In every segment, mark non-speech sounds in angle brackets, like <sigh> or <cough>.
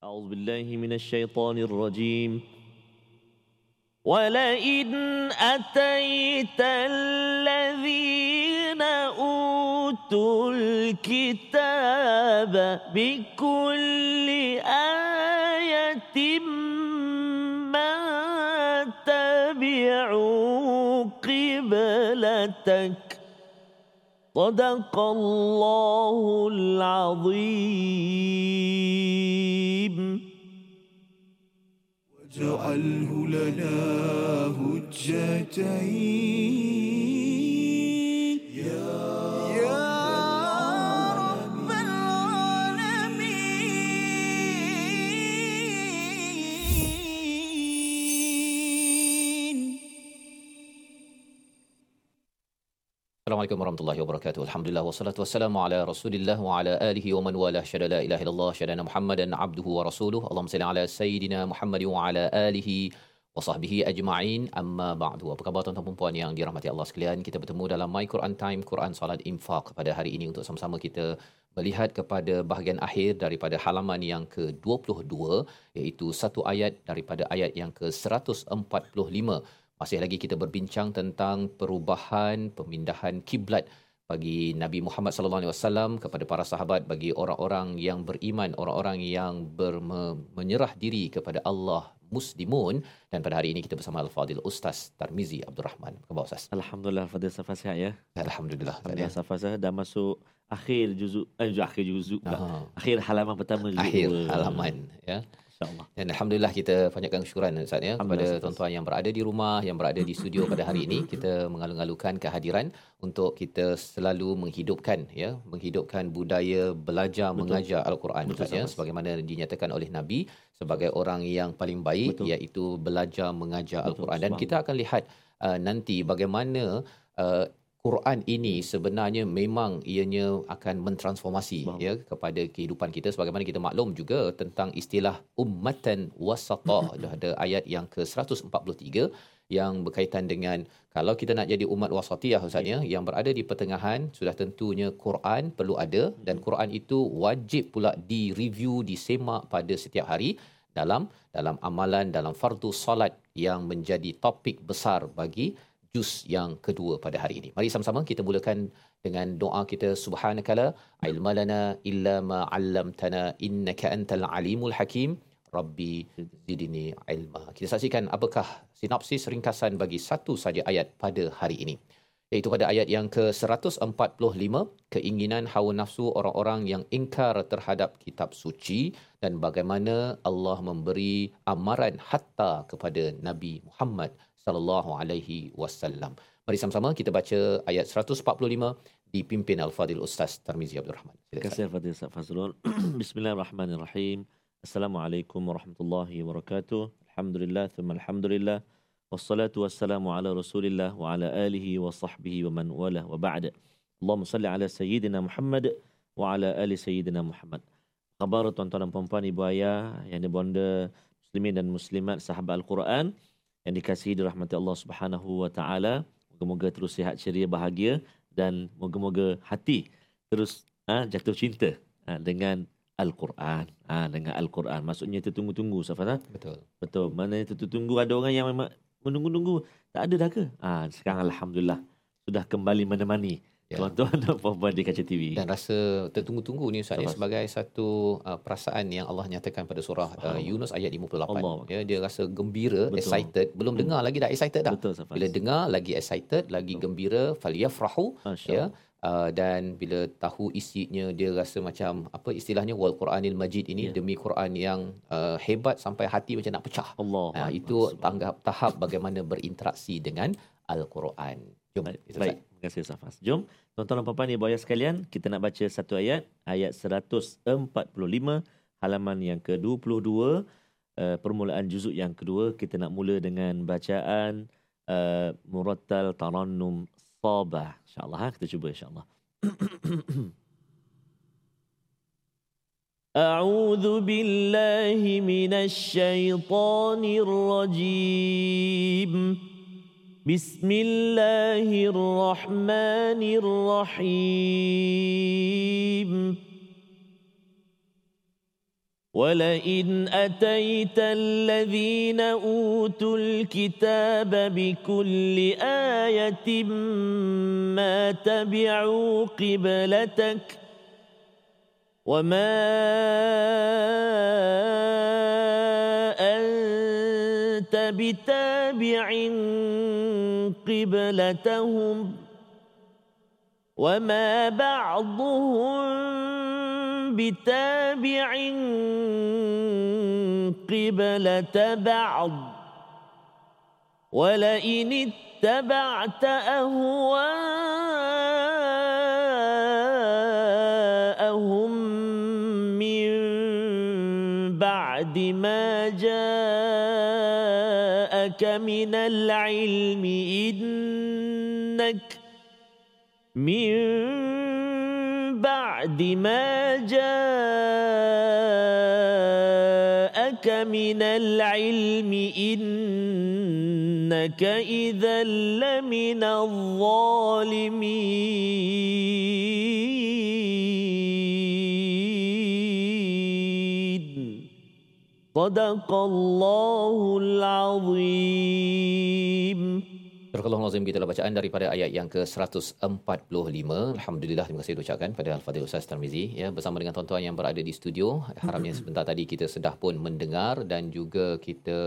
أعوذ بالله من الشيطان الرجيم. ولئن أتيت الذين أوتوا الكتاب بكل آية ما تبعوا قبلتك صدق الله العظيم. واجعله لنا هجتين. Assalamualaikum warahmatullahi wabarakatuh. Alhamdulillah wassalatu wassalamu ala Rasulillah wa ala alihi wa man wala syada la ilaha illallah syadana Muhammadan abduhu wa rasuluhu. Allahumma salli ala sayidina Muhammad wa ala alihi wa sahbihi ajma'in. Amma ba'du. Apa khabar tuan-tuan dan puan yang dirahmati Allah sekalian? Kita bertemu dalam My Quran Time Quran Salat Infaq pada hari ini untuk sama-sama kita melihat kepada bahagian akhir daripada halaman yang ke-22 iaitu satu ayat daripada ayat yang ke-145 masih lagi kita berbincang tentang perubahan pemindahan kiblat bagi Nabi Muhammad sallallahu alaihi wasallam kepada para sahabat bagi orang-orang yang beriman orang-orang yang berme- menyerah diri kepada Allah muslimun dan pada hari ini kita bersama Al-Fadil Ustaz Tarmizi Abdul Rahman. Apa khabar Ustaz? Alhamdulillah Fadil Safa sihat ya. Alhamdulillah. Alhamdulillah Safa saya dah masuk akhir juzuk eh akhir juzuk. Akhir halaman pertama juzuk. Akhir halaman ya. Insya-Allah. Dan alhamdulillah kita panjatkan syukuran Ustaz ya kepada tuan-tuan yang berada di rumah, yang berada di studio pada hari ini. Kita mengalung-alungkan kehadiran untuk kita selalu menghidupkan ya, menghidupkan budaya belajar Betul. mengajar al-Quran Betul, Ustaz ya sebagaimana dinyatakan oleh Nabi sebagai orang yang paling baik Betul. iaitu belajar mengajar Betul, al-Quran dan kita akan lihat uh, nanti bagaimana uh, Quran ini sebenarnya memang ianya akan mentransformasi Faham. ya kepada kehidupan kita. Sebagaimana kita maklum juga tentang istilah ummatan wasatah dah ada ayat yang ke-143 yang berkaitan dengan kalau kita nak jadi umat wasatiyah ustaz ya yang berada di pertengahan sudah tentunya Quran perlu ada. Dan Quran itu wajib pula direview disemak pada setiap hari dalam dalam amalan dalam fardu solat yang menjadi topik besar bagi juz yang kedua pada hari ini. Mari sama-sama kita mulakan dengan doa kita subhanakala ilmalana illa ma 'allamtana innaka antal alimul hakim. Rabbi zidni ilma. Kita saksikan apakah sinopsis ringkasan bagi satu saja ayat pada hari ini. Iaitu pada ayat yang ke-145, keinginan hawa nafsu orang-orang yang ingkar terhadap kitab suci dan bagaimana Allah memberi amaran hatta kepada Nabi Muhammad sallallahu alaihi wasallam. Mari sama-sama kita baca ayat 145 dipimpin Al-Fadil Ustaz Tarmizi Abdul Rahman. Terima kasih Fadil Ustaz Fazrul. <clears throat> Bismillahirrahmanirrahim. Assalamualaikum warahmatullahi wabarakatuh. Alhamdulillah, thumma alhamdulillah. Wassalatu wassalamu ala rasulillah wa ala alihi wa sahbihi wa man wala wa ba'da. Allahumma salli ala Sayyidina Muhammad wa ala ali Sayyidina Muhammad. Khabar tuan-tuan dan puan-puan, ibu ayah yang dibonda muslimin dan muslimat sahabat Al-Quran yang dikasihi dirahmati Allah Subhanahu wa taala. Moga-moga terus sihat ceria bahagia dan moga-moga hati terus ha, jatuh cinta ha, dengan Al-Quran. Ha, dengan Al-Quran. Maksudnya tertunggu-tunggu Safana. Betul. Betul. Mana tertunggu ada orang yang memang menunggu-nunggu. Tak ada dah ke? Ha, sekarang Alhamdulillah sudah kembali menemani Ya. tuan-tuan dan puan-puan di kaca TV. Dan rasa tertunggu-tunggu ni Ustaz ni sebagai satu uh, perasaan yang Allah nyatakan pada surah uh. Yunus ayat 58. Allah. Ya, dia rasa gembira, Betul. excited. Belum Hmm. dengar lagi dah excited dah. Betul Safas. Bila dengar lagi excited, lagi Betul. gembira, falyafrahu ya. Uh, dan bila tahu isinya dia rasa macam apa istilahnya wal Quranil Majid ini Ya. demi Quran yang uh, hebat sampai hati macam nak pecah. Allah. Nah, itu tanggap tahap bagaimana berinteraksi dengan Al-Quran. Jom. Baik, itu, baik. Ustaz. Terima kasih Safas. Jom, tuan-tuan dan puan-puan ibu ayah sekalian, kita nak baca satu ayat, ayat 145, halaman yang ke-22, uh, permulaan juzuk yang kedua. Kita nak mula dengan bacaan uh, Murattal Tarannum Sabah. InsyaAllah, ha? kita cuba insyaAllah. أعوذ بالله من الشيطان الرجيم بسم الله الرحمن الرحيم. ولئن أتيت الذين أوتوا الكتاب بكل آية ما تبعوا قبلتك وما أنت بتابع قبلتهم وما بعضهم بتابع قبلة بعض ولئن اتبعت أهواءهم من بعد ما جاءك من العلم إنك من بعد ما جاءك من العلم إنك إذا لمن الظالمين. صدق الله العظيم Astagfirullahalazim kita bacaan daripada ayat yang ke-145. Alhamdulillah terima kasih ucapkan pada Al-Fadhil Ustaz Tarmizi ya bersama dengan tuan-tuan yang berada di studio. Harapnya sebentar tadi kita sedah pun mendengar dan juga kita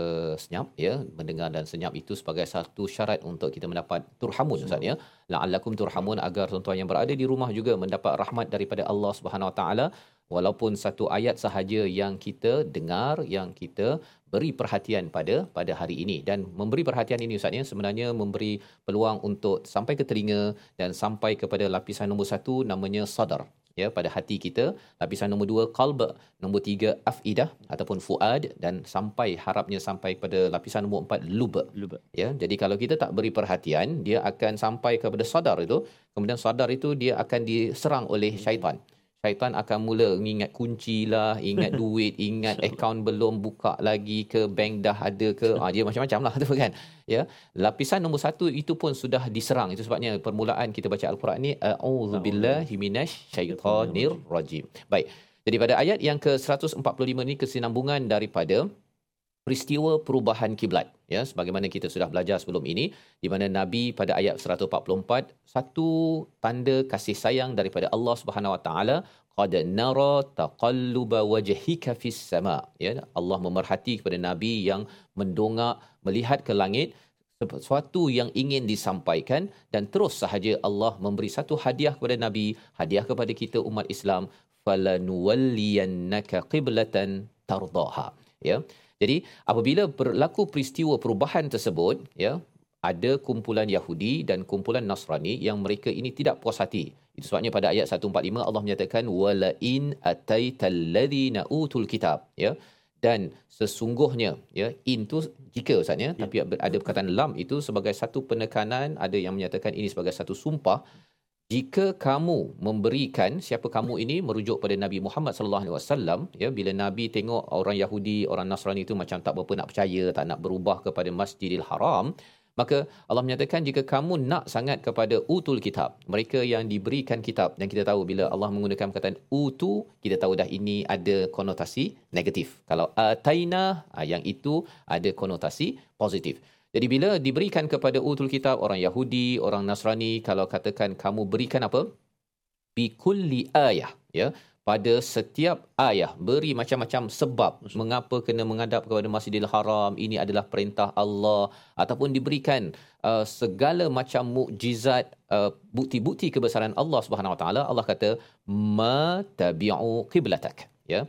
senyap ya mendengar dan senyap itu sebagai satu syarat untuk kita mendapat turhamun Ustaz ya. La'allakum turhamun agar tuan-tuan yang berada di rumah juga mendapat rahmat daripada Allah Subhanahu Wa Taala walaupun satu ayat sahaja yang kita dengar yang kita beri perhatian pada pada hari ini. Dan memberi perhatian ini Ustaz ya sebenarnya memberi peluang untuk sampai ke telinga dan sampai kepada lapisan nombor satu namanya sadar ya pada hati kita. Lapisan nombor dua qalb. Nombor tiga afidah ataupun fuad. Dan sampai harapnya sampai pada lapisan nombor empat lub. Luba. ya jadi kalau kita tak beri perhatian dia akan sampai kepada sadar itu. Kemudian sadar itu dia akan diserang oleh syaitan syaitan akan mula ingat kunci lah, ingat <laughs> duit, ingat akaun belum buka lagi ke, bank dah ada ke, ah, dia macam-macam lah <laughs> tu kan. Ya, lapisan nombor satu itu pun sudah diserang. Itu sebabnya permulaan kita baca Al-Quran ni, A'udzubillahi minasyaitanir rajim. Baik, jadi pada ayat yang ke-145 ni kesinambungan daripada peristiwa perubahan kiblat ya sebagaimana kita sudah belajar sebelum ini di mana nabi pada ayat 144 satu tanda kasih sayang daripada Allah Subhanahu wa taala qad nara taqalluba wajhika fis sama. Ya Allah memerhati kepada nabi yang mendongak melihat ke langit sesuatu yang ingin disampaikan dan terus sahaja Allah memberi satu hadiah kepada nabi hadiah kepada kita umat Islam falanuwalliyannaka qiblatan tardaha. Ya jadi apabila berlaku peristiwa perubahan tersebut, ya, ada kumpulan Yahudi dan kumpulan Nasrani yang mereka ini tidak puas hati. Itu sebabnya pada ayat 145 Allah menyatakan wala in ataital ladzina utul kitab, ya. Dan sesungguhnya ya in tu jika ustaz ya, tapi ada perkataan lam itu sebagai satu penekanan, ada yang menyatakan ini sebagai satu sumpah jika kamu memberikan siapa kamu ini merujuk pada Nabi Muhammad sallallahu alaihi wasallam ya bila nabi tengok orang Yahudi orang Nasrani itu macam tak berapa nak percaya tak nak berubah kepada Masjidil Haram maka Allah menyatakan jika kamu nak sangat kepada utul kitab mereka yang diberikan kitab dan kita tahu bila Allah menggunakan perkataan utu kita tahu dah ini ada konotasi negatif. Kalau ataina yang itu ada konotasi positif jadi bila diberikan kepada utul kitab orang Yahudi, orang Nasrani, kalau katakan kamu berikan apa? Bi kulli ayah, ya. Pada setiap ayah beri macam-macam sebab mengapa kena menghadap kepada Masjidil Haram, ini adalah perintah Allah ataupun diberikan uh, segala macam mukjizat uh, bukti-bukti kebesaran Allah Subhanahu Wa Taala. Allah kata ma tabi'u qiblatak, ya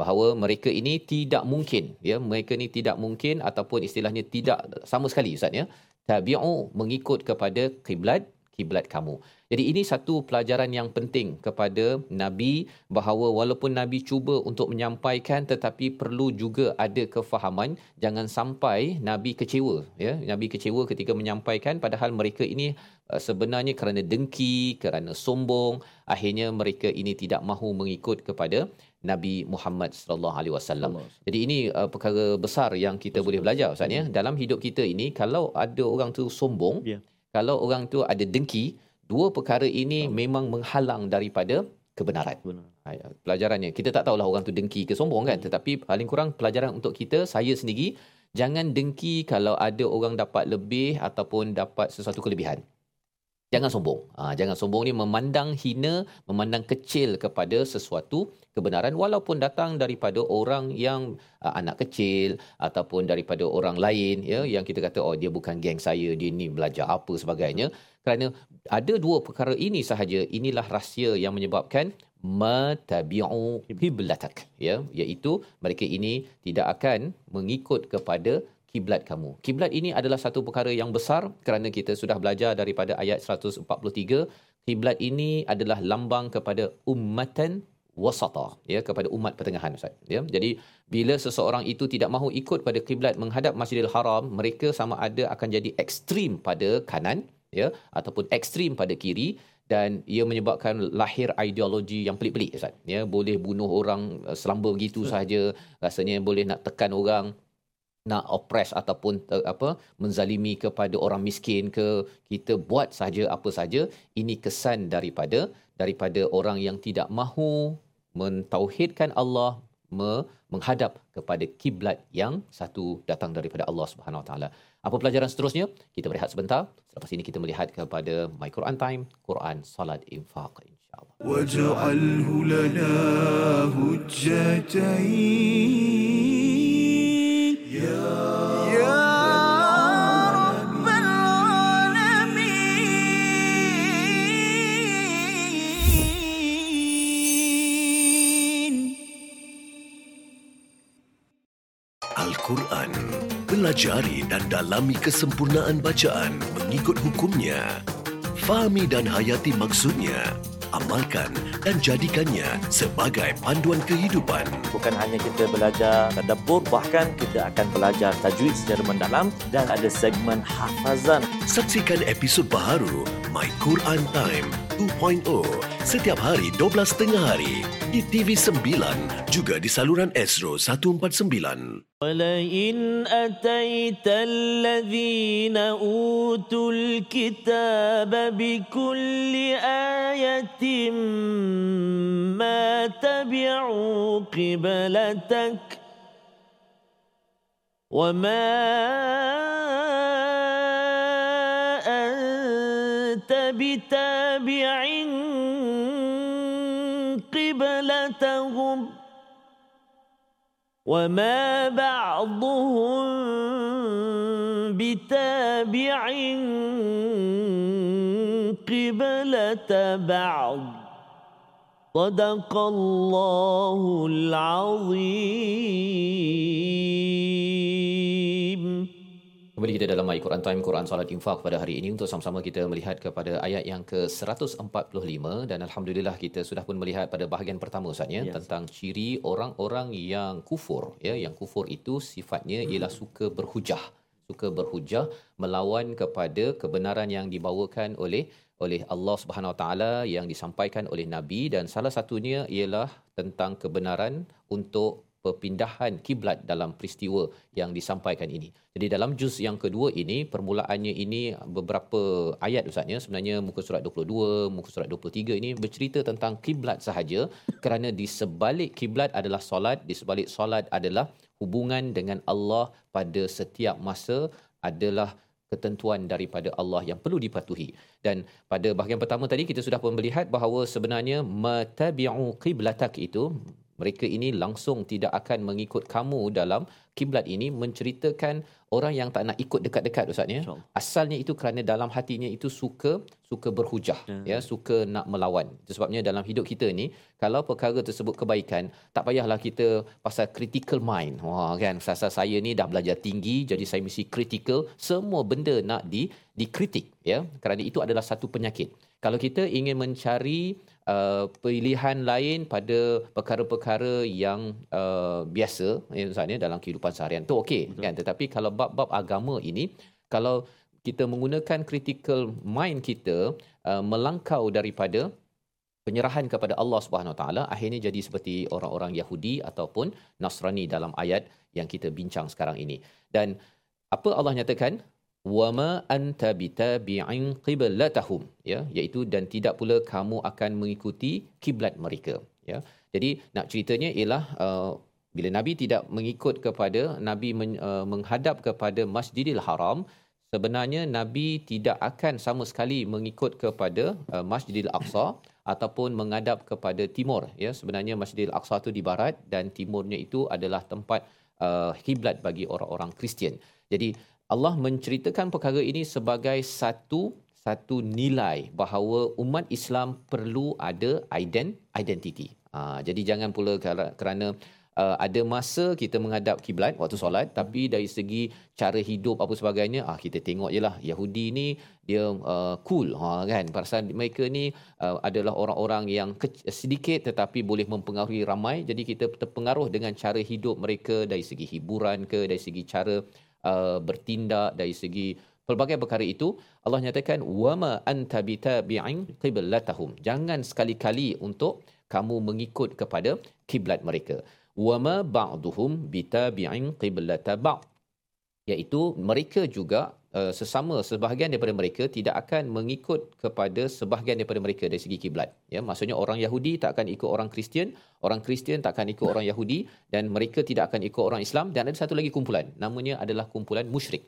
bahawa mereka ini tidak mungkin ya mereka ini tidak mungkin ataupun istilahnya tidak sama sekali ustaz ya. Tabi'u mengikut kepada kiblat kiblat kamu. Jadi ini satu pelajaran yang penting kepada nabi bahawa walaupun nabi cuba untuk menyampaikan tetapi perlu juga ada kefahaman. Jangan sampai nabi kecewa ya. Nabi kecewa ketika menyampaikan padahal mereka ini uh, sebenarnya kerana dengki kerana sombong akhirnya mereka ini tidak mahu mengikut kepada Nabi Muhammad sallallahu alaihi wasallam. Jadi ini uh, perkara besar yang kita Betul. boleh belajar Ustaz ya. Dalam hidup kita ini kalau ada orang tu sombong, yeah. kalau orang tu ada dengki, dua perkara ini Betul. memang menghalang daripada kebenaran. Benar. Ha, ya, Pelajarannya kita tak tahulah orang tu dengki ke sombong kan tetapi paling kurang pelajaran untuk kita saya sendiri jangan dengki kalau ada orang dapat lebih ataupun dapat sesuatu kelebihan. Jangan sombong. Ha, jangan sombong ni memandang hina, memandang kecil kepada sesuatu kebenaran walaupun datang daripada orang yang uh, anak kecil ataupun daripada orang lain ya yang kita kata oh dia bukan geng saya, dia ni belajar apa sebagainya. Kerana ada dua perkara ini sahaja inilah rahsia yang menyebabkan matabi'u qiblatak ya iaitu mereka ini tidak akan mengikut kepada kiblat kamu. Kiblat ini adalah satu perkara yang besar kerana kita sudah belajar daripada ayat 143. Kiblat ini adalah lambang kepada ummatan wasata ya kepada umat pertengahan ustaz ya jadi bila seseorang itu tidak mahu ikut pada kiblat menghadap Masjidil Haram mereka sama ada akan jadi ekstrim pada kanan ya ataupun ekstrim pada kiri dan ia menyebabkan lahir ideologi yang pelik-pelik ustaz ya boleh bunuh orang eh, selamba begitu sahaja rasanya boleh nak tekan orang nak oppress ataupun ter, apa menzalimi kepada orang miskin ke kita buat saja apa saja ini kesan daripada daripada orang yang tidak mahu mentauhidkan Allah me, menghadap kepada kiblat yang satu datang daripada Allah Subhanahu Wa Taala. Apa pelajaran seterusnya? Kita berehat sebentar. Selepas ini kita melihat kepada My Quran Time, Quran, Salat, Infaq. insya-Allah. Waj'alhu lana hujjatain Al-Quran. Pelajari dan dalami kesempurnaan bacaan mengikut hukumnya. Fahami dan hayati maksudnya. Amalkan dan jadikannya sebagai panduan kehidupan. bukan hanya kita belajar tadabbur bahkan kita akan belajar tajwid secara mendalam dan ada segmen hafazan Saksikan episod baharu My Quran Time 2.0 setiap hari 12.30 hari di TV9 juga di saluran Astro 149. ولئن أتيت الذين أوتوا الكتاب بكل آية ما تبعوا قبلتك وما أنت بتابع قبلتهم وما بعضهم بتابع قبلة بعض. صدق الله العظيم. Kembali kita dalam My Quran Time Quran Salat Infak pada hari ini untuk sama-sama kita melihat kepada ayat yang ke-145 dan alhamdulillah kita sudah pun melihat pada bahagian pertama Ustaz ya Yes. tentang ciri orang-orang yang kufur ya yang kufur itu sifatnya ialah suka berhujah suka berhujah melawan kepada kebenaran yang dibawakan oleh oleh Allah Subhanahu Wa Taala yang disampaikan oleh nabi dan salah satunya ialah tentang kebenaran untuk perpindahan kiblat dalam peristiwa yang disampaikan ini. Jadi dalam juz yang kedua ini permulaannya ini beberapa ayat Ustaz ya sebenarnya muka surat 22, muka surat 23 ini bercerita tentang kiblat sahaja kerana di sebalik kiblat adalah solat, di sebalik solat adalah hubungan dengan Allah pada setiap masa adalah ketentuan daripada Allah yang perlu dipatuhi. Dan pada bahagian pertama tadi kita sudah pun melihat bahawa sebenarnya matabi'u qiblatak itu mereka ini langsung tidak akan mengikut kamu dalam kiblat ini menceritakan orang yang tak nak ikut dekat-dekat ustaz ya. InsyaAllah. Asalnya itu kerana dalam hatinya itu suka suka berhujah Ya. ya, suka nak melawan. Itu sebabnya dalam hidup kita ni kalau perkara tersebut kebaikan, tak payahlah kita pasal critical mind. Wah kan, pasal saya ni dah belajar tinggi jadi saya mesti critical, semua benda nak di dikritik ya. Kerana itu adalah satu penyakit. Kalau kita ingin mencari uh, pilihan lain pada perkara-perkara yang uh, biasa ya Ustaz ya dalam kehidupan seharian. Tu okey kan? Tetapi kalau bab-bab agama ini kalau kita menggunakan critical mind kita uh, melangkau daripada penyerahan kepada Allah Subhanahu Wa Taala akhirnya jadi seperti orang-orang Yahudi ataupun Nasrani dalam ayat yang kita bincang sekarang ini. Dan apa Allah nyatakan wama anta bitabi'in qiblatahum ya iaitu dan tidak pula kamu akan mengikuti kiblat mereka ya. Jadi nak ceritanya ialah uh, bila nabi tidak mengikut kepada nabi men, uh, menghadap kepada Masjidil Haram sebenarnya nabi tidak akan sama sekali mengikut kepada uh, Masjidil Aqsa ataupun menghadap kepada timur ya. Sebenarnya Masjidil Aqsa itu di barat dan timurnya itu adalah tempat uh, kiblat bagi orang-orang Kristian. Jadi Allah menceritakan perkara ini sebagai satu satu nilai bahawa umat Islam perlu ada ident identiti. Ha, jadi jangan pula kerana uh, ada masa kita menghadap kiblat waktu solat tapi dari segi cara hidup apa sebagainya ah kita tengok jelah Yahudi ni dia uh, cool ha kan? Pasal mereka ni uh, adalah orang-orang yang sedikit tetapi boleh mempengaruhi ramai. Jadi kita terpengaruh dengan cara hidup mereka dari segi hiburan ke dari segi cara uh, bertindak dari segi pelbagai perkara itu Allah nyatakan wama anta bitabi'in qiblatahum. Jangan sekali-kali untuk kamu mengikut kepada kiblat mereka. Wama ba'duhum bitabi'in qiblata ba'd. Iaitu mereka juga uh, sesama sebahagian daripada mereka tidak akan mengikut kepada sebahagian daripada mereka dari segi kiblat. Ya maksudnya orang Yahudi tak akan ikut orang Kristian orang Kristian tak akan ikut orang Yahudi dan mereka tidak akan ikut orang Islam dan ada satu lagi kumpulan namanya adalah kumpulan musyrik.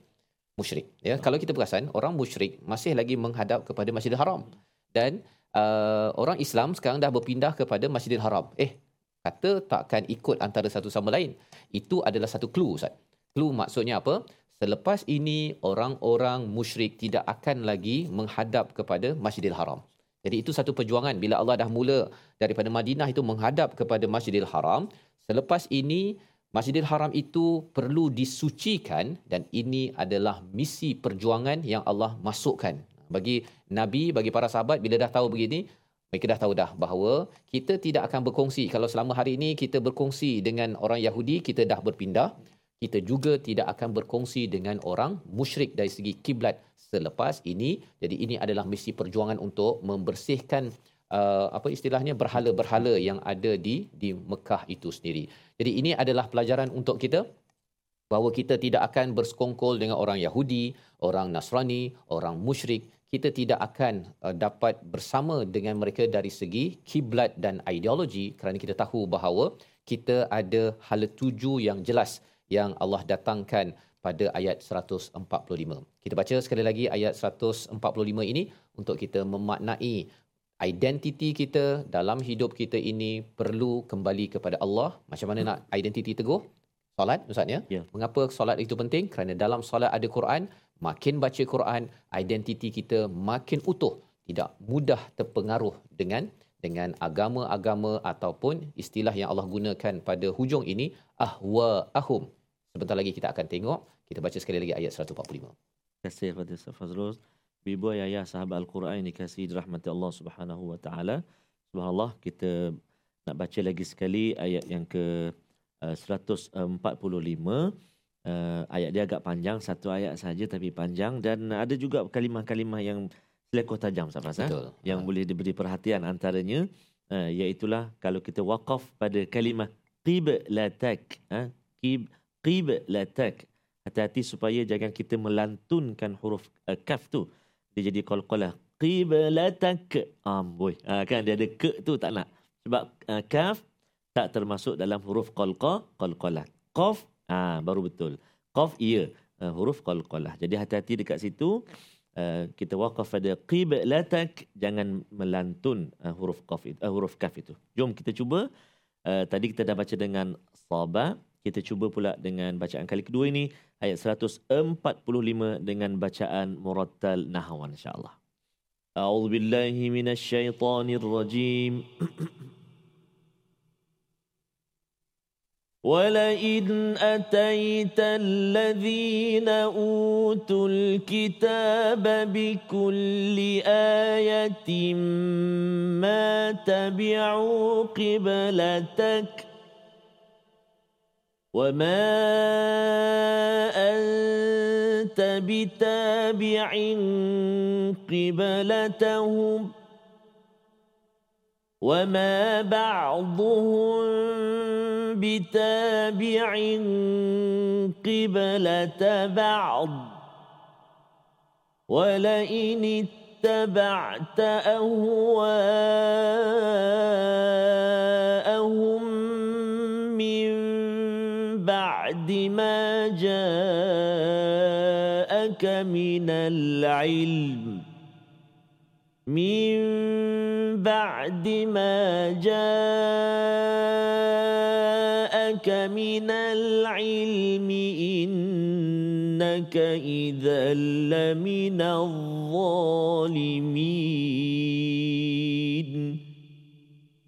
Musyrik. Ya kalau kita perasan orang musyrik masih lagi menghadap kepada Masjidil Haram. Dan uh, orang Islam sekarang dah berpindah kepada Masjidil Haram. Eh kata takkan ikut antara satu sama lain. Itu adalah satu clue ustaz. Clue maksudnya apa selepas ini orang-orang musyrik tidak akan lagi menghadap kepada Masjidil Haram jadi itu satu perjuangan bila Allah dah mula daripada Madinah itu menghadap kepada Masjidil Haram selepas ini Masjidil Haram itu perlu disucikan dan ini adalah misi perjuangan yang Allah masukkan. Bagi Nabi, bagi para sahabat bila dah tahu begini, mereka dah tahu dah bahawa kita tidak akan berkongsi. Kalau selama hari ini kita berkongsi dengan orang Yahudi, kita dah berpindah. Kita juga tidak akan berkongsi dengan orang musyrik dari segi kiblat selepas ini. Jadi ini adalah misi perjuangan untuk membersihkan uh, apa istilahnya berhala-berhala yang ada di di Mekah itu sendiri. Jadi ini adalah pelajaran untuk kita bahawa kita tidak akan bersekongkol dengan orang Yahudi, orang Nasrani, orang musyrik. Kita tidak akan uh, dapat bersama dengan mereka dari segi kiblat dan ideologi kerana kita tahu bahawa kita ada hala tuju yang jelas yang Allah datangkan pada ayat 145. Kita baca sekali lagi ayat 145 ini untuk kita memaknai identiti kita dalam hidup kita ini perlu kembali kepada Allah. Macam mana nak identiti teguh? Solat, Ustaz ya? Ya. Mengapa solat itu penting? Kerana dalam solat ada Quran, makin baca Quran, identiti kita makin utuh. Tidak mudah terpengaruh dengan dengan agama-agama ataupun istilah yang Allah gunakan pada hujung ini, ahwa ahum. Sebentar lagi kita akan tengok. Kita baca sekali lagi ayat 145. Terima kasih kepada Ustaz Fazrul. Ibu ayah sahabat Al-Quran yang dikasihi dirahmati Allah Subhanahu wa taala. Subhanallah kita nak baca lagi sekali ayat yang ke uh, 145. Uh, ayat dia agak panjang, satu ayat saja tapi panjang dan ada juga kalimah-kalimah yang selekoh tajam Ustaz Faz, eh? Betul. yang Ha. boleh diberi perhatian antaranya uh, iaitulah kalau kita waqaf pada kalimah qiblatak ha qib qiblatak. Hati-hati supaya jangan kita melantunkan huruf uh, kaf tu. Dia jadi qalqalah qiblatak. Amboi ha, kan dia ada ke tu tak nak. Sebab uh, kaf tak termasuk dalam huruf qalqa qalqalah qaf ah baru betul. Qaf ya. Uh, huruf qalqalah jadi hati-hati dekat situ. Uh, kita waqaf pada qiblatak. Jangan melantun uh, huruf qaf itu uh, huruf kaf itu. Jom kita cuba. Uh, tadi kita dah baca dengan saba kita cuba pula dengan bacaan kali kedua ini ayat 145 dengan bacaan murattal nahwan insyaallah أعوذ بالله من الشيطان الرجيم ولئن أتيت الذين أوتوا الكتاب بكل آية ما تبعوا قبلتك وما أنت بتابع قبلتهم وما بعضهم بتابع قبلة بعض ولئن اتبعت أهواءهم من بعد ما جاءك من العلم من بعد ما جاءك من العلم إنك إذا لمن الظالمين.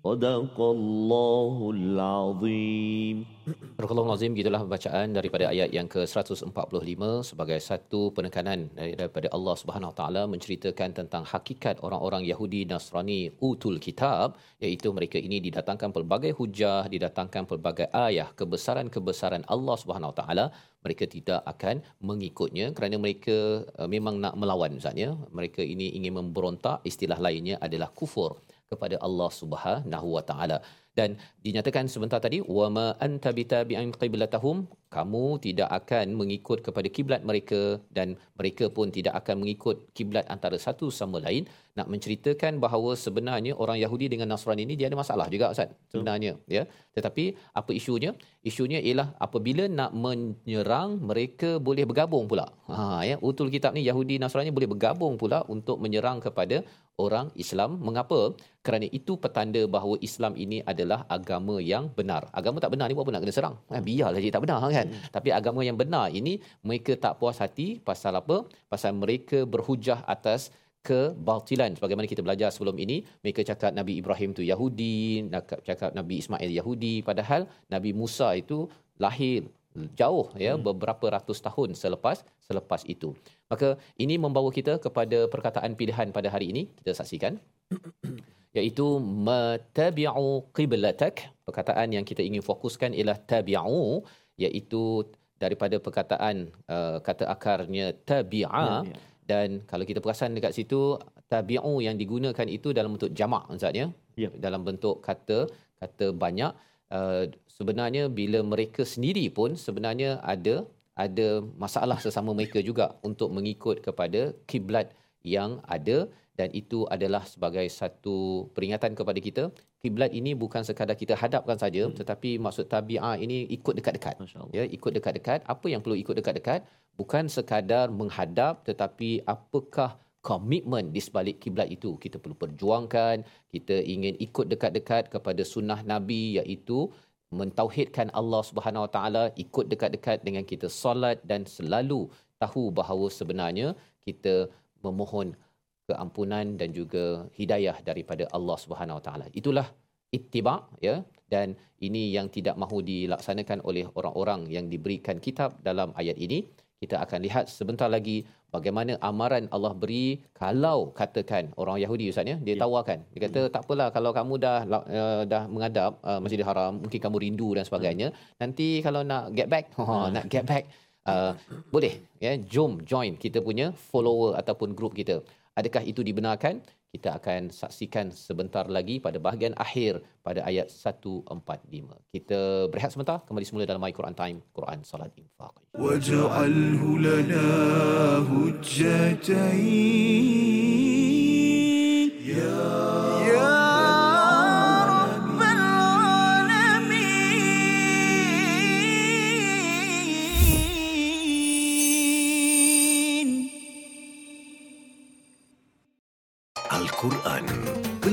صدق الله العظيم. Astagfirullahalazim gitulah bacaan daripada ayat yang ke-145 sebagai satu penekanan daripada Allah Subhanahu Taala menceritakan tentang hakikat orang-orang Yahudi Nasrani utul kitab iaitu mereka ini didatangkan pelbagai hujah didatangkan pelbagai ayat kebesaran-kebesaran Allah Subhanahu Taala. Mereka tidak akan mengikutnya kerana mereka uh, memang nak melawan misalnya mereka ini ingin memberontak istilah lainnya adalah kufur kepada Allah Subhanahu Wa Taala dan dinyatakan sebentar tadi wama anta bitabi'in qiblatahum kamu tidak akan mengikut kepada kiblat mereka dan mereka pun tidak akan mengikut kiblat antara satu sama lain. Nak menceritakan bahawa sebenarnya orang Yahudi dengan Nasrani ini dia ada masalah juga Ustaz sebenarnya ya. Tetapi apa isunya? Isunya ialah apabila nak menyerang mereka boleh bergabung pula. Ha ya. Utul kitab ni Yahudi Nasrani boleh bergabung pula untuk menyerang kepada orang Islam. Mengapa? Kerana itu petanda bahawa Islam ini adalah agama yang benar. Agama tak benar ni buat apa nak kena serang. Ha, biarlah dia tak benar kan? Hmm. tapi agama yang benar ini mereka tak puas hati. Pasal apa? Pasal mereka berhujah atas kebatilan. Sebagaimana kita belajar sebelum ini mereka cakap Nabi Ibrahim tu Yahudi nak cakap Nabi Ismail Yahudi. Padahal Nabi Musa itu lahir jauh ya hmm. beberapa ratus tahun selepas selepas itu maka ini membawa kita kepada perkataan pilihan pada hari ini kita saksikan <coughs> iaitu matabi'u qiblatak perkataan yang kita ingin fokuskan ialah tabi'u iaitu daripada perkataan uh, kata akarnya tabi'a ya, ya. dan kalau kita perasan dekat situ tabi'u yang digunakan itu dalam bentuk jamak maksudnya ya. dalam bentuk kata kata banyak uh, sebenarnya bila mereka sendiri pun sebenarnya ada ada masalah sesama mereka juga untuk mengikut kepada kiblat yang ada. Dan itu adalah sebagai satu peringatan kepada kita kiblat ini bukan sekadar kita hadapkan saja hmm. tetapi maksud tabi'ah ini ikut dekat-dekat. Ya ikut dekat-dekat. Apa yang perlu ikut dekat-dekat? Bukan sekadar menghadap tetapi apakah komitmen di sebalik kiblat itu kita perlu perjuangkan kita ingin ikut dekat-dekat kepada sunnah nabi iaitu mentauhidkan Allah Subhanahu Wa Taala ikut dekat-dekat dengan kita solat dan selalu tahu bahawa sebenarnya kita memohon keampunan dan juga hidayah daripada Allah Subhanahu Wa Taala. Itulah ittiba ya dan ini yang tidak mahu dilaksanakan oleh orang-orang yang diberikan kitab dalam ayat ini. Kita akan lihat sebentar lagi bagaimana amaran Allah beri kalau katakan orang Yahudi Ustaz ya? Dia ya. tawarkan. Dia kata tak apalah kalau kamu dah uh, dah mengadap uh, Masjidil Haram mungkin kamu rindu dan sebagainya nanti kalau nak get back oh, <laughs> nak get back uh, boleh ya? Jom join kita punya follower ataupun group kita. Adakah itu dibenarkan? Kita akan saksikan sebentar lagi pada bahagian akhir pada ayat 145. Kita berehat sebentar, kembali semula dalam My Quran Time, Quran Salat Infaq. Waj'alhu lana hujjatain. Ya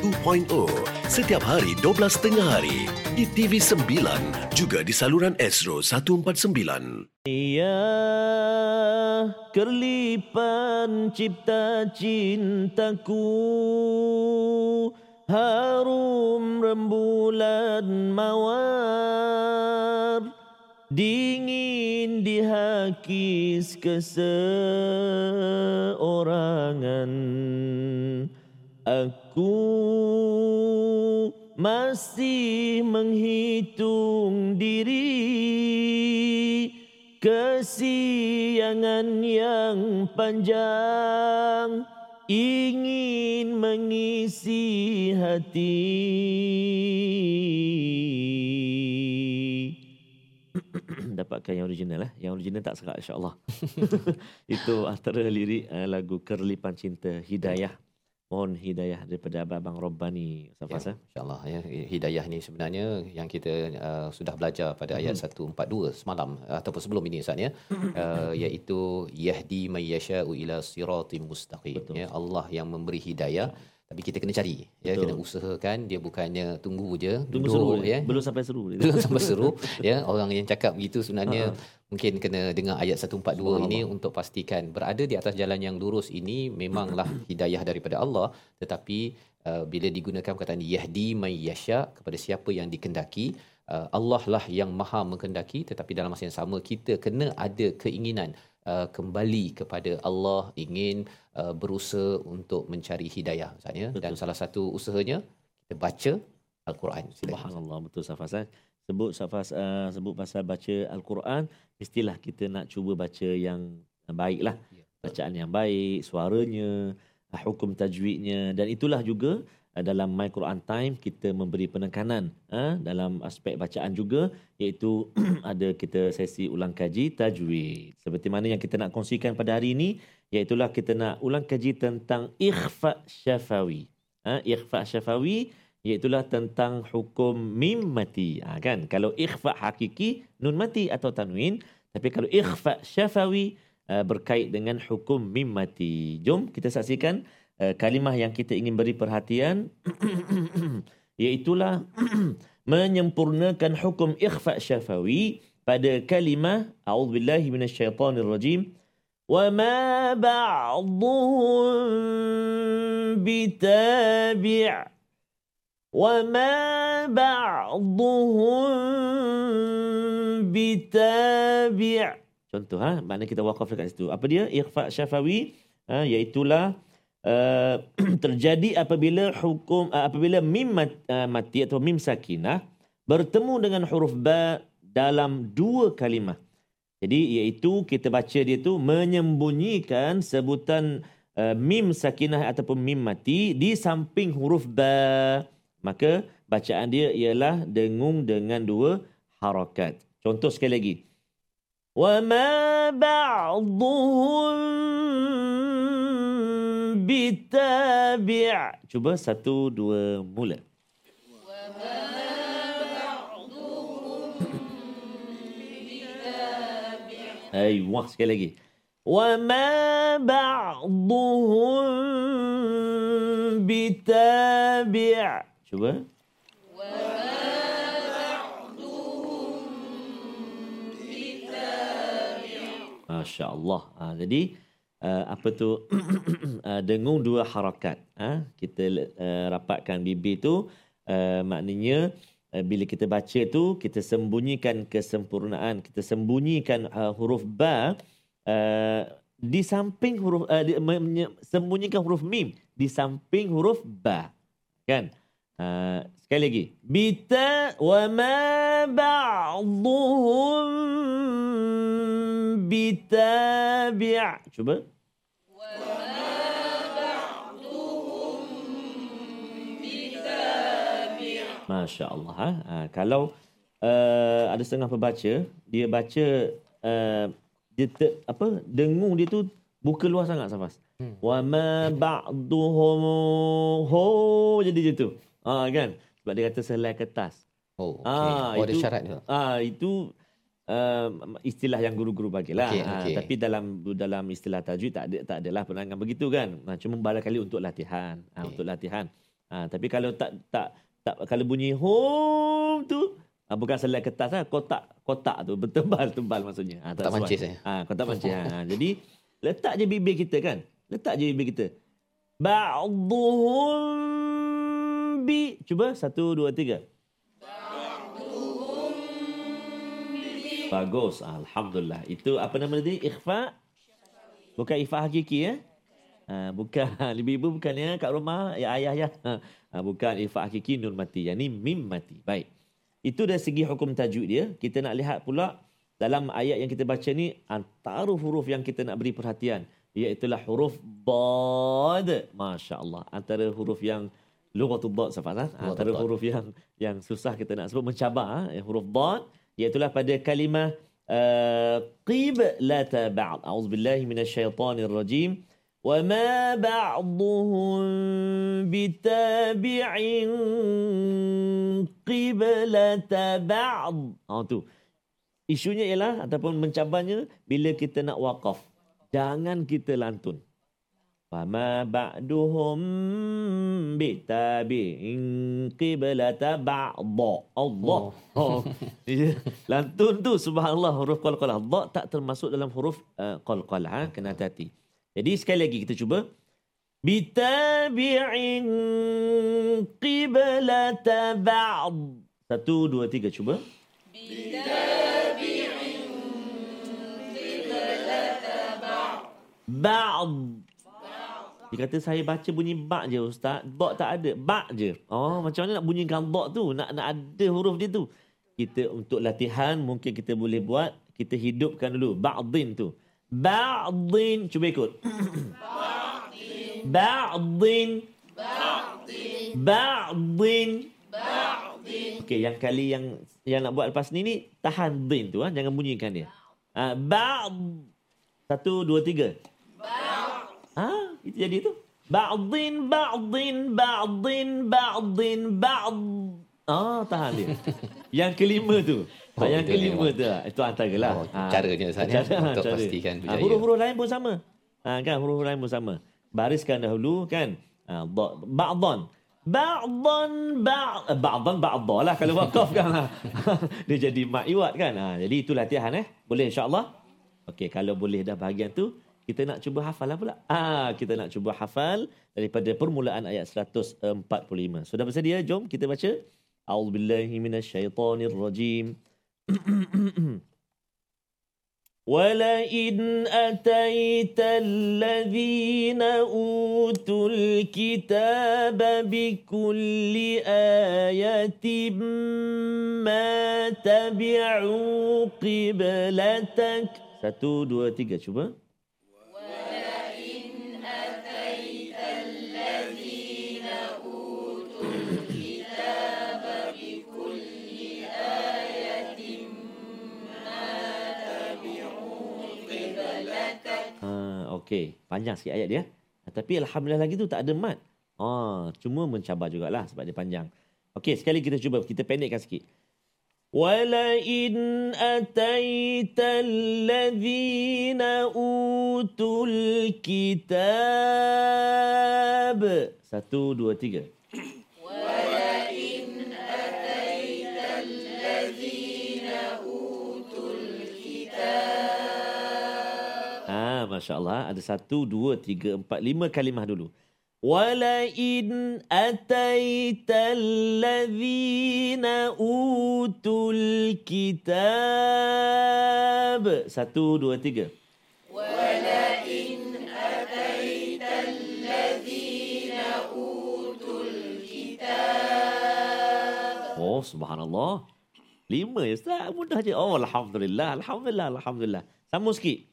2.0 setiap hari 12 tengah hari. Di TV9 juga di saluran Astro 149. Ya kerlipan cipta cintaku harum rembulan mawar dingin dihakis keseorangan. Aku masih menghitung diri kesiangan yang panjang ingin mengisi hati. <clears throat> Dapatkan yang original eh? Yang original tak serak insyaallah. <laughs> Itu antara lirik uh, lagu Kerlipan Cinta Hidayah mohon hidayah daripada abang Robbani Ustaz Ya, Fas. InsyaAllah ya. Hidayah ni sebenarnya yang kita uh, sudah belajar pada ayat Mhm. 142 semalam ataupun sebelum ini Ustaz ya. Uh, iaitu yahdi may yasha'u ila siratim mustaqim. Betul. Ya, Allah yang memberi hidayah tapi kita kena cari ya Betul. kena usahakan dia bukannya tunggu je tunggu duduk, seru ya belum sampai seru belum sampai seru <laughs> ya orang yang cakap begitu sebenarnya Ha. mungkin kena dengar ayat 142 ini Subhanallah. untuk pastikan berada di atas jalan yang lurus ini memanglah <coughs> hidayah daripada Allah tetapi uh, bila digunakan perkataan yahdi may yasha kepada siapa yang dikendaki uh, Allah lah yang maha mengkendaki tetapi dalam masa yang sama kita kena ada keinginan uh, kembali kepada Allah ingin uh, berusaha untuk mencari hidayah Ustaz ya dan Betul. salah satu usahanya kita baca al-Quran. Subhanallah betul Safas eh. Sebut Safas uh, sebut pasal baca al-Quran, mestilah kita nak cuba baca yang baiklah. Ya. Bacaan yang baik, suaranya, hukum tajwidnya dan itulah juga dalam My Quran Time kita memberi penekanan uh, dalam aspek bacaan juga iaitu <clears throat> ada kita sesi ulang kaji tajwid. Seperti mana yang kita nak kongsikan pada hari ini iaitulah kita nak ulang kaji tentang ikhfa syafawi. Ha, ikhfa syafawi iaitulah tentang hukum mim mati. Ha, kan? Kalau ikhfa hakiki nun mati atau tanwin, tapi kalau ikhfa syafawi uh, berkait dengan hukum mim mati. Jom kita saksikan uh, kalimah yang kita ingin beri perhatian <clears throat> iaitulah <clears throat> menyempurnakan hukum ikhfa syafawi pada kalimah a'udzubillahi minasyaitonirrajim. Wa ma ba'dhuhum bitabi' wa ma ba'dhuhum bitabi' contoh ha? Makna kita wakaf dekat situ. Apa dia? Ikhfa syafawi ha? Iaitulah uh, <clears throat> terjadi apabila hukum uh, apabila mim mat, uh, mati atau mim sakinah bertemu dengan huruf ba dalam dua kalimah. Jadi iaitu kita baca dia tu menyembunyikan sebutan uh, mim sakinah ataupun mim mati di samping huruf ba. Maka bacaan dia ialah dengung dengan dua harakat. Contoh sekali lagi. وَمَا بَعْضُهُمْ بِتَابِعٍ Cuba satu, dua, mula. Ayuh, sekali lagi. وَمَا بَعْضُهُمْ بِتَابِعٍ Cuba. Masya Allah. Ha, jadi uh, apa tu uh, <clears throat> dengung dua harakat. Ha? Kita uh, rapatkan bibir tu uh, maknanya uh, bila kita baca tu kita sembunyikan kesempurnaan, kita sembunyikan uh, huruf ba uh, di samping huruf uh, di, sembunyikan huruf mim di samping huruf ba. Kan? Uh, sekali lagi. Bita wa ma ba'dhuhum bitabi' Cuba. Masya Allah. Ha? Ha, kalau uh, ada setengah pembaca, dia baca, uh, dia ter, apa, dengung dia tu buka luar sangat Safas. Hmm. Wa ma ba'duhum ho jadi je tu. Ha, kan? Sebab dia kata selai kertas. Oh, okey. Ah, oh ada itu- syarat dia. Ah itu uh, istilah yang guru-guru bagilah. Okey, Ah, okey. tapi dalam dalam istilah tajwid tak ada tak adalah penerangan begitu kan. Ah, cuma barangkali untuk latihan. Ah, Okey. untuk latihan. Ah, tapi kalau tak tak tak kalau bunyi home tu ah, bukan selai kertas lah, kotak kotak tu <laughs> bertebal tebal maksudnya. Kotak sesuai. mancis, eh? Ah, kotak mancis. ah, <laughs> jadi letak je bibir kita kan. Letak je bibir kita. Ba'dhuhum bi cuba satu dua tiga. Bagus. Alhamdulillah. Itu apa nama tadi? Ikhfa? Bukan ikhfa hakiki ya? Ha, bukan. <laughs> Ibu-ibu bukan ya kat rumah. Ya ayah ya. Ha, <laughs> bukan ifak hakiki nun mati. Yang ni mim mati. Baik. Itu dari segi hukum tajuk dia. Kita nak lihat pula dalam ayat yang kita baca ni antara huruf yang kita nak beri perhatian iaitulah huruf dad. Masya-Allah. Antara huruf yang lughatul dad safas ha? antara huruf yang yang susah kita nak sebut mencabar ha? Huruf dad iaitulah pada kalimah uh, qib la ta'ba'd auzubillahi minasyaitanir rajim وما بعضهم بتابع قبلة بعض Oh ha, tu. Isunya ialah ataupun mencabarnya bila kita nak wakaf. Jangan kita lantun. Fama ba'duhum bitabi'in qiblata ba'da. Allah. Oh. <laughs> lantun tu subhanallah huruf qalqalah. Dha tak termasuk dalam huruf uh, qalqalah. Ha? Kena hati-hati. Jadi sekali lagi kita cuba. Bitabi'in qiblata ba'd. Satu, dua, tiga. Cuba. Ba'd. Dia kata saya baca bunyi ba' je ustaz. Ba' tak ada. Ba' je. Oh, macam mana nak bunyikan ba' tu? Nak nak ada huruf dia tu. Kita untuk latihan mungkin kita boleh buat. Kita hidupkan dulu. Ba'din tu. Ba'din. Cuba ikut. Ba'din. Ba'din. Okey, yang kali yang yang nak buat lepas ni ni tahan din tu ah, jangan bunyikan dia. Ah, ba'd. Satu, dua, tiga. Itu jadi tu. Ba'din, ba'din, ba'din, ba'din, ba'd. Ah, tahan dia. <laughs> yang kelima tu. Oh, Oh, yang kelima memang. tu lah. Itu antaralah. Oh, Ah, caranya Ustaz, ya, cara- untuk cara. pastikan Ah, berjaya. huruf-huruf lain pun sama. Ha, kan huruf lain pun sama. Bariskan dahulu kan. Ha, ba- ba'dhan. Ba'dhan ba' eh, ba'dhan ba'dha lah kalau wakaf kan. lah. <laughs> Dia jadi mak iwat kan. Ha, jadi itu latihan eh. Boleh insya-Allah. Okey, kalau boleh dah bahagian tu kita nak cuba hafal lah pula. Ah, kita nak cuba hafal daripada permulaan ayat 145. Sudah bersedia? Jom kita baca. A'udzubillahi minasyaitonirrajim. ولئن أتيت الذين أوتوا الكتاب بكل آية ما تبعوا قبلتك Satu, dua, tiga. Cuba. okey. Panjang sikit ayat dia. Tapi Alhamdulillah lagi tu tak ada mat. Ha, cuma mencabar jugalah sebab dia panjang. Okey, sekali kita cuba. Kita pendekkan sikit. ولئن أتيت الذين أوتوا الكتاب Satu, dua, tiga. Masya Allah. Ada satu, dua, tiga, empat, lima kalimah dulu. Walain ataita alladhina utul kitab. Satu, dua, tiga. Oh, subhanallah. Lima ya, Ustaz. Mudah je. Oh, Alhamdulillah. Alhamdulillah. Alhamdulillah. Sambung sikit.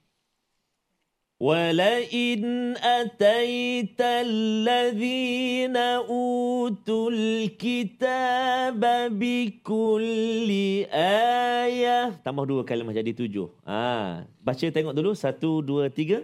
ولئن أتيت الذين أوتوا الكتاب بكل آية Tambah dua kalimah jadi tujuh. Ah, baca tengok dulu. Satu, dua, tiga.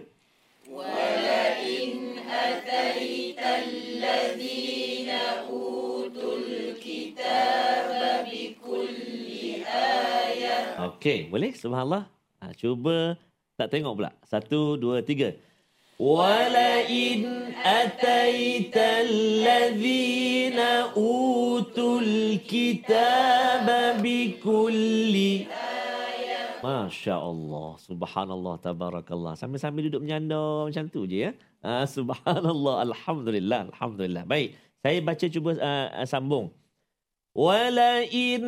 Okey, boleh? Subhanallah. Ha, cuba tak tengok pula. Satu, dua, tiga. Walain ataita alladhina utul kitaba bikulli Masya Allah, Subhanallah, Tabarakallah. Sambil-sambil duduk menyandar macam tu je ya. Ah, subhanallah, Alhamdulillah, Alhamdulillah. Baik, saya baca cuba uh, sambung. Walain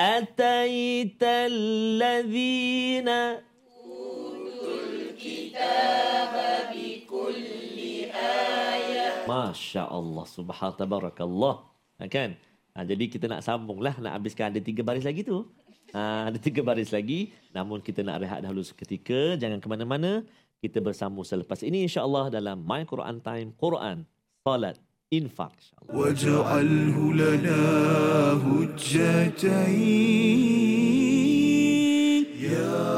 ataita alladhina Masya Allah. Subhanallah. Kan? Ha, jadi kita nak sambung lah. Nak habiskan ada tiga baris lagi tu. Ha, ada tiga baris lagi. Namun kita nak rehat dahulu seketika. Jangan ke mana-mana. Kita bersambung selepas ini insya Allah dalam My Quran Time. Quran. Salat. Infak. Waj'alhu lana hujjatain. Ya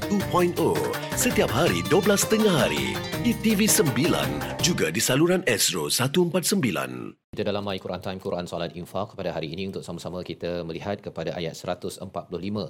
2.0 setiap hari 12.30 hari di TV9 juga di saluran Astro 149. Kita dalam My Quran Time Quran Salat Infak pada hari ini untuk sama-sama kita melihat kepada ayat 145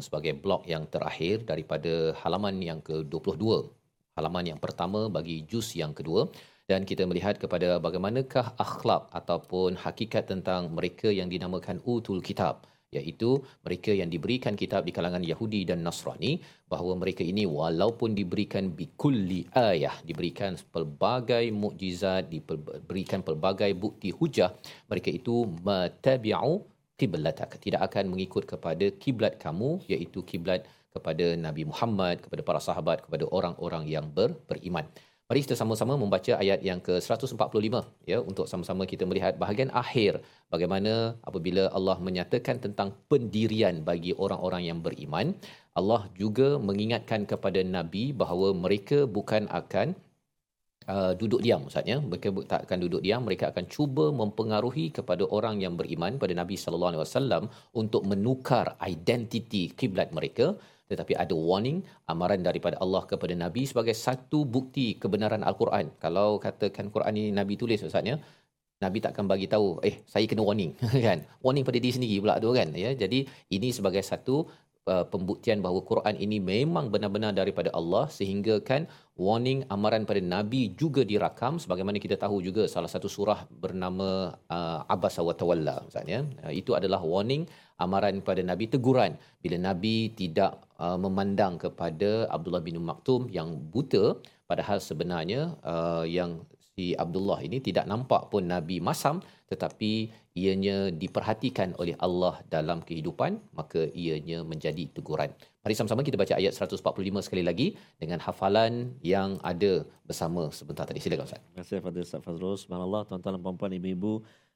sebagai blok yang terakhir daripada halaman yang ke-22. Halaman yang pertama bagi juz yang kedua dan kita melihat kepada bagaimanakah akhlak ataupun hakikat tentang mereka yang dinamakan utul kitab iaitu mereka yang diberikan kitab di kalangan Yahudi dan Nasrani bahawa mereka ini walaupun diberikan bikulli ayah diberikan pelbagai mukjizat diberikan pelbagai bukti hujah mereka itu matabi'u qiblatak tidak akan mengikut kepada kiblat kamu iaitu kiblat kepada Nabi Muhammad kepada para sahabat kepada orang-orang yang ber, beriman Mari kita sama-sama membaca ayat yang ke-145 ya untuk sama-sama kita melihat bahagian akhir. Bagaimana apabila Allah menyatakan tentang pendirian bagi orang-orang yang beriman Allah juga mengingatkan kepada nabi bahawa mereka bukan akan Uh, duduk diam maksudnya mereka tak akan duduk diam. Mereka akan cuba mempengaruhi kepada orang yang beriman pada Nabi sallallahu alaihi wasallam untuk menukar identiti kiblat mereka tetapi ada warning amaran daripada Allah kepada Nabi sebagai satu bukti kebenaran al-Quran. Kalau katakan Quran ini Nabi tulis maksudnya Nabi takkan bagi tahu eh saya kena warning <laughs> kan. Warning pada diri sendiri pula tu kan ya. Jadi ini sebagai satu uh, pembuktian bahawa Quran ini memang benar-benar daripada Allah sehingga kan warning amaran pada nabi juga dirakam. Sebagaimana kita tahu juga salah satu surah bernama uh, Abasa wa Tawalla maksudnya uh, itu adalah warning amaran pada nabi teguran. Bila nabi tidak uh, memandang kepada Abdullah bin Maktum yang buta padahal sebenarnya uh, yang si Abdullah ini tidak nampak pun nabi masam tetapi ianya diperhatikan oleh Allah dalam kehidupan maka ianya menjadi teguran. Mari sama-sama kita baca ayat 145 sekali lagi dengan hafalan yang ada bersama sebentar tadi. Silakan Ustaz. Terima kasih Fadil Ustaz Fazrul. Subhanallah, tuan-tuan dan puan-puan, ibu-ibu,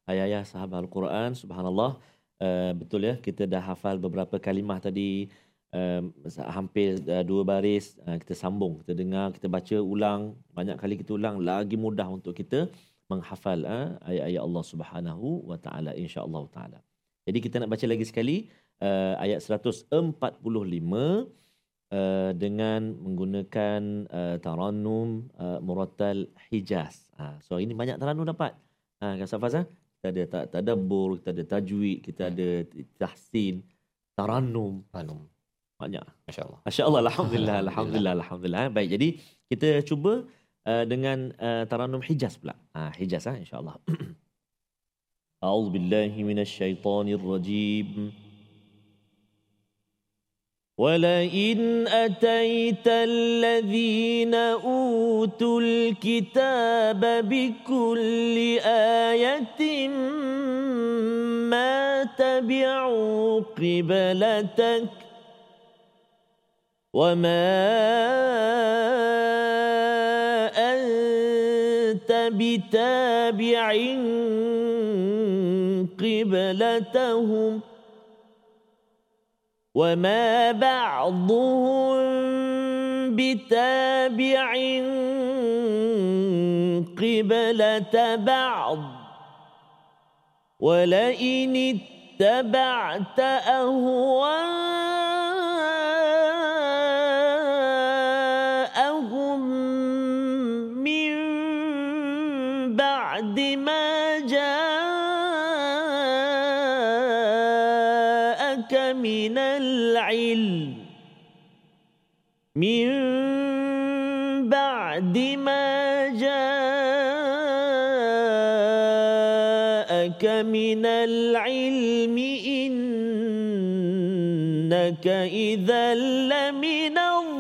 ayah-ayah, sahabat Al-Quran. Subhanallah. Uh, betul ya, kita dah hafal beberapa kalimah tadi. Uh, hampir uh, dua baris. Uh, kita sambung, kita dengar, kita baca ulang. Banyak kali kita ulang, lagi mudah untuk kita menghafal uh, ayat-ayat Allah Subhanahu wa taala insya-Allah taala. Jadi kita nak baca lagi sekali uh, ayat 145 uh, dengan menggunakan uh, tarannum uh, murattal Hijaz. Uh, so ini banyak tarannum dapat. Ha uh, Kak Fazal, kita ada tadabbur, kita ada tajwid, kita ada tahsin, tarannum, Anum banyak. Masya-Allah. Masya-Allah alhamdulillah alhamdulillah alhamdulillah. Baik, jadi kita cuba uh, dengan uh, tarannum Hijaz pula. Ah uh, Hijaz ah insya-Allah. أعوذ بالله من الشيطان الرجيم ولئن أتيت الذين أوتوا الكتاب بكل آية ما تبعوا قبلتك وما أنت بتابع قبلتهم وما بعضهم بتابع قبلة بعض ولئن اتبعت أهواءهم من بعد ما جاءك من العلم إنك إذا لمن الظالمين.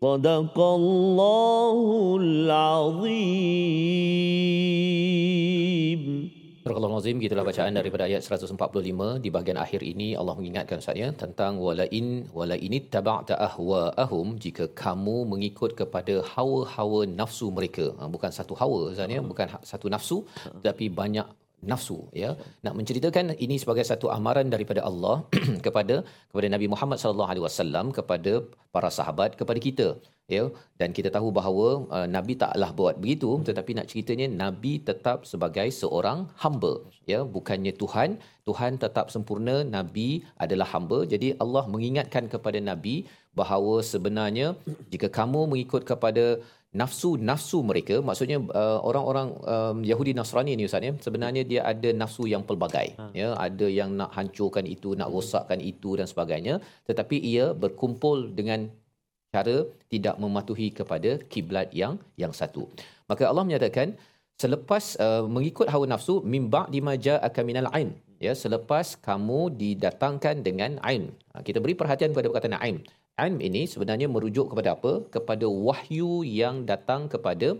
صدق الله العظيم. Astagfirullahalazim gitulah bacaan daripada ayat 145 di bahagian akhir ini Allah mengingatkan Ustaz ya tentang walain walain tabata ahwaahum jika kamu mengikut kepada hawa-hawa nafsu mereka. Ha, bukan satu hawa Ustaz ya? Bukan ha- satu nafsu tetapi banyak nafsu ya. Nak menceritakan ini sebagai satu amaran daripada Allah <clears throat> kepada kepada Nabi Muhammad sallallahu alaihi wasallam kepada para sahabat kepada kita ya. Dan kita tahu bahawa uh, nabi taklah buat begitu tetapi nak ceritanya nabi tetap sebagai seorang hamba ya. Bukannya tuhan. Tuhan tetap sempurna nabi adalah hamba. Jadi Allah mengingatkan kepada nabi bahawa sebenarnya jika kamu mengikut kepada nafsu-nafsu mereka maksudnya uh, orang-orang um, Yahudi Nasrani ni ustaz ya sebenarnya dia ada nafsu yang pelbagai ya ada yang nak hancurkan itu nak rosakkan itu dan sebagainya tetapi ia berkumpul dengan cara tidak mematuhi kepada kiblat yang yang satu. Maka Allah menyatakan selepas uh, mengikut hawa nafsu mimba di maja akaminal ain ya selepas kamu didatangkan dengan ain. Ha, kita beri perhatian pada perkataan ain. Ain ini sebenarnya merujuk kepada apa? Kepada wahyu yang datang kepada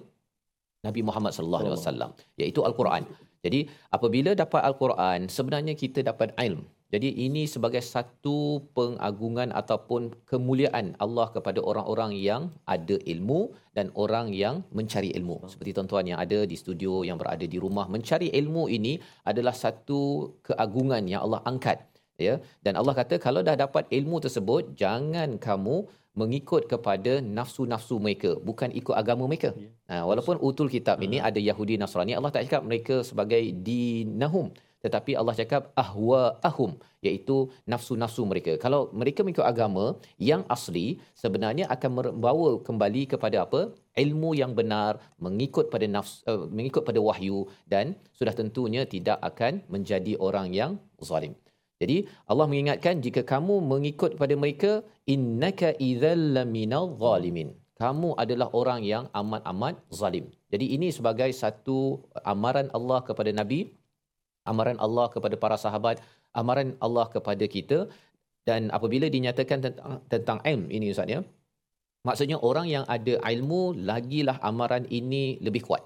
Nabi Muhammad sallallahu alaihi wasallam iaitu al-Quran. Jadi apabila dapat al-Quran sebenarnya kita dapat ilmu. Jadi ini sebagai satu pengagungan ataupun kemuliaan Allah kepada orang-orang yang ada ilmu dan orang yang mencari ilmu. Seperti tuan-tuan yang ada di studio yang berada di rumah mencari ilmu ini adalah satu keagungan yang Allah angkat ya dan Allah kata kalau dah dapat ilmu tersebut jangan kamu mengikut kepada nafsu-nafsu mereka bukan ikut agama mereka. Ha, walaupun utul kitab ini ada Yahudi Nasrani Allah tak cakap mereka sebagai dinahum tetapi Allah cakap ahwa ahum iaitu nafsu-nafsu mereka. Kalau mereka mengikut agama yang asli sebenarnya akan membawa kembali kepada apa? ilmu yang benar, mengikut pada nafs uh, mengikut pada wahyu dan sudah tentunya tidak akan menjadi orang yang zalim. Jadi Allah mengingatkan jika kamu mengikut pada mereka innaka idzal laminal zalimin. Kamu adalah orang yang amat-amat zalim. Jadi ini sebagai satu amaran Allah kepada Nabi amaran Allah kepada para sahabat, amaran Allah kepada kita dan apabila dinyatakan tentang tentang ilm ini ustaz ya. Maksudnya orang yang ada ilmu lagilah amaran ini lebih kuat.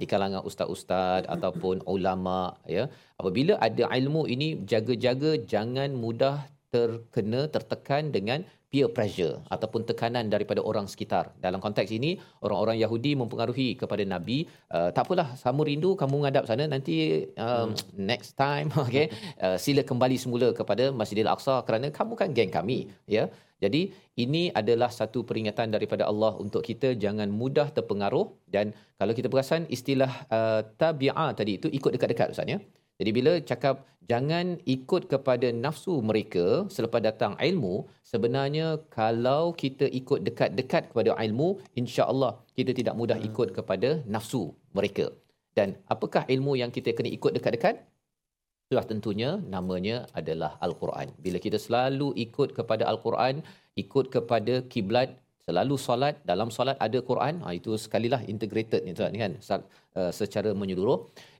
Di kalangan ustaz-ustaz ataupun ulama ya. Apabila ada ilmu ini jaga-jaga jangan mudah terkena tertekan dengan peer pressure ataupun tekanan daripada orang sekitar. Dalam konteks ini orang-orang Yahudi mempengaruhi kepada Nabi, uh, tak apalah sama rindu kamu menghadap sana nanti um, hmm. next time <laughs> okey uh, sila kembali semula kepada Masjidil Aqsa kerana kamu kan geng kami ya. Jadi ini adalah satu peringatan daripada Allah untuk kita jangan mudah terpengaruh dan kalau kita perasan istilah uh, tabi'ah tadi itu ikut dekat-dekat ustaz ya. Jadi bila cakap jangan ikut kepada nafsu mereka selepas datang ilmu, sebenarnya kalau kita ikut dekat-dekat kepada ilmu, insya-Allah kita tidak mudah ikut kepada nafsu mereka. Dan apakah ilmu yang kita kena ikut dekat-dekat? Sudah tentunya namanya adalah Al-Quran. Bila kita selalu ikut kepada Al-Quran, ikut kepada kiblat, selalu solat, dalam solat ada Quran, ha, itu sekalilah integrated ni tuan kan, uh, secara menyeluruh.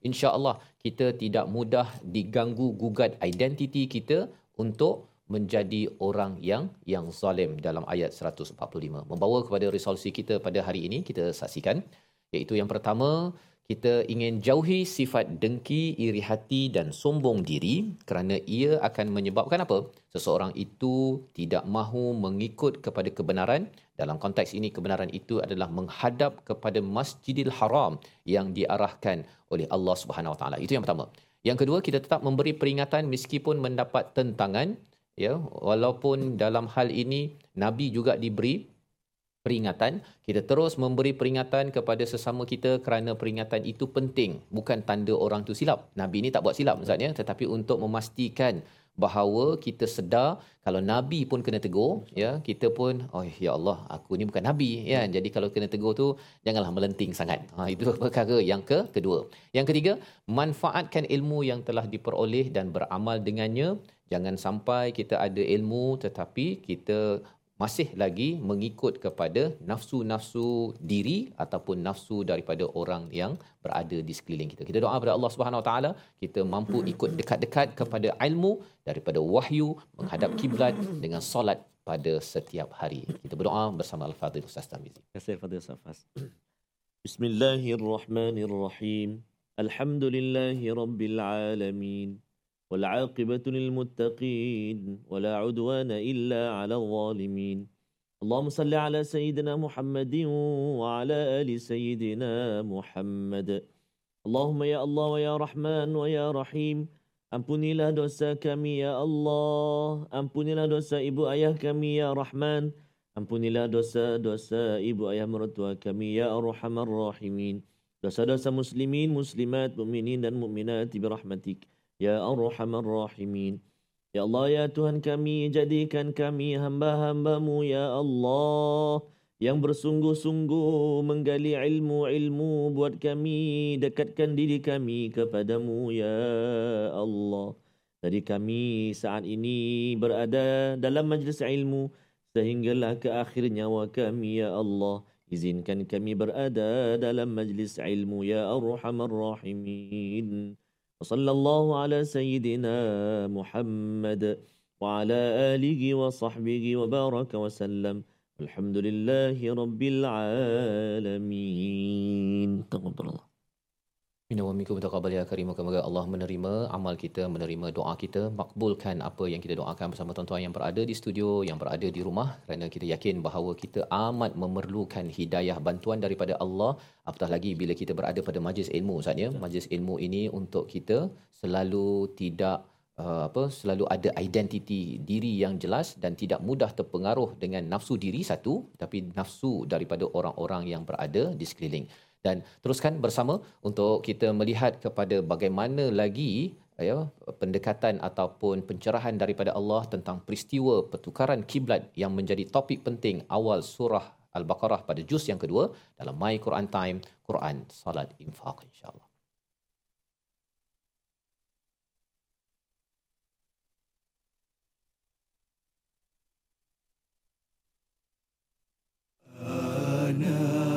InsyaAllah kita tidak mudah diganggu gugat identiti kita untuk menjadi orang yang yang zalim dalam ayat 145. Membawa kepada resolusi kita pada hari ini, kita saksikan. Iaitu yang pertama, kita ingin jauhi sifat dengki, iri hati dan sombong diri kerana ia akan menyebabkan apa? Seseorang itu tidak mahu mengikut kepada kebenaran. Dalam konteks ini kebenaran itu adalah menghadap kepada Masjidil Haram yang diarahkan oleh Allah Subhanahu Wa Taala. Itu yang pertama. Yang kedua kita tetap memberi peringatan meskipun mendapat tentangan ya walaupun dalam hal ini nabi juga diberi peringatan kita terus memberi peringatan kepada sesama kita kerana peringatan itu penting bukan tanda orang tu silap nabi ni tak buat silap maksudnya tetapi untuk memastikan bahawa kita sedar kalau nabi pun kena tegur ya kita pun oh ya Allah aku ni bukan nabi. Ya jadi kalau kena tegur tu janganlah melenting sangat. Ha itu <laughs> perkara yang ke kedua. Yang ketiga manfaatkan ilmu yang telah diperoleh dan beramal dengannya. Jangan sampai kita ada ilmu tetapi kita masih lagi mengikut kepada nafsu-nafsu diri ataupun nafsu daripada orang yang berada di sekeliling kita. Kita doa kepada Allah Subhanahu Wa Taala kita mampu ikut dekat-dekat kepada ilmu daripada wahyu menghadap kiblat dengan solat pada setiap hari. Kita berdoa bersama Al-Fadhil Ustaz Tamizi. Terima kasih Fadil Safas. Bismillahirrahmanirrahim. Alhamdulillahi Rabbil Alamin. والعاقبة للمتقين ولا عدوان إلا على الظالمين اللهم صل على سيدنا محمد وعلى آل سيدنا محمد اللهم يا الله ويا رحمن ويا رحيم Ampunilah dosa kami ya Allah Ampunilah dosa ibu ayah kami ya Rahman Ampunilah dosa-dosa ibu ayah mertua kami ya Arhamar Rahimin Dosa-dosa muslimin, muslimat, mukminin dan mukminat birahmatik Ya Arhamar Rahimin. Ya Allah, ya Tuhan kami, jadikan kami hamba-hambamu, Ya Allah. Yang bersungguh-sungguh menggali ilmu-ilmu buat kami, dekatkan diri kami kepadamu, Ya Allah. Jadi kami saat ini berada dalam majlis ilmu, sehinggalah ke akhir nyawa kami, Ya Allah. Izinkan kami berada dalam majlis ilmu, Ya Arhamar Rahimin. وصلى الله على سيدنا محمد وعلى آله وصحبه وبارك وسلم. الحمد لله رب العالمين. تقبل الله. Taqabbal ya karim semoga Allah menerima amal kita menerima doa kita. Makbulkan apa yang kita doakan bersama tuan-tuan yang berada di studio yang berada di rumah. Kerana kita yakin bahawa kita amat memerlukan hidayah bantuan daripada Allah. Apatah lagi bila kita berada pada majlis ilmu Ustaz ya? Majlis ilmu ini untuk kita selalu tidak uh, apa selalu ada identiti diri yang jelas dan tidak mudah terpengaruh dengan nafsu diri satu tapi nafsu daripada orang-orang yang berada di sekeliling dan teruskan bersama untuk kita melihat kepada bagaimana lagi ya pendekatan ataupun pencerahan daripada Allah tentang peristiwa pertukaran kiblat yang menjadi topik penting awal surah Al-Baqarah pada juz yang kedua dalam My Quran Time Quran Salat Infaq insya-Allah. آناء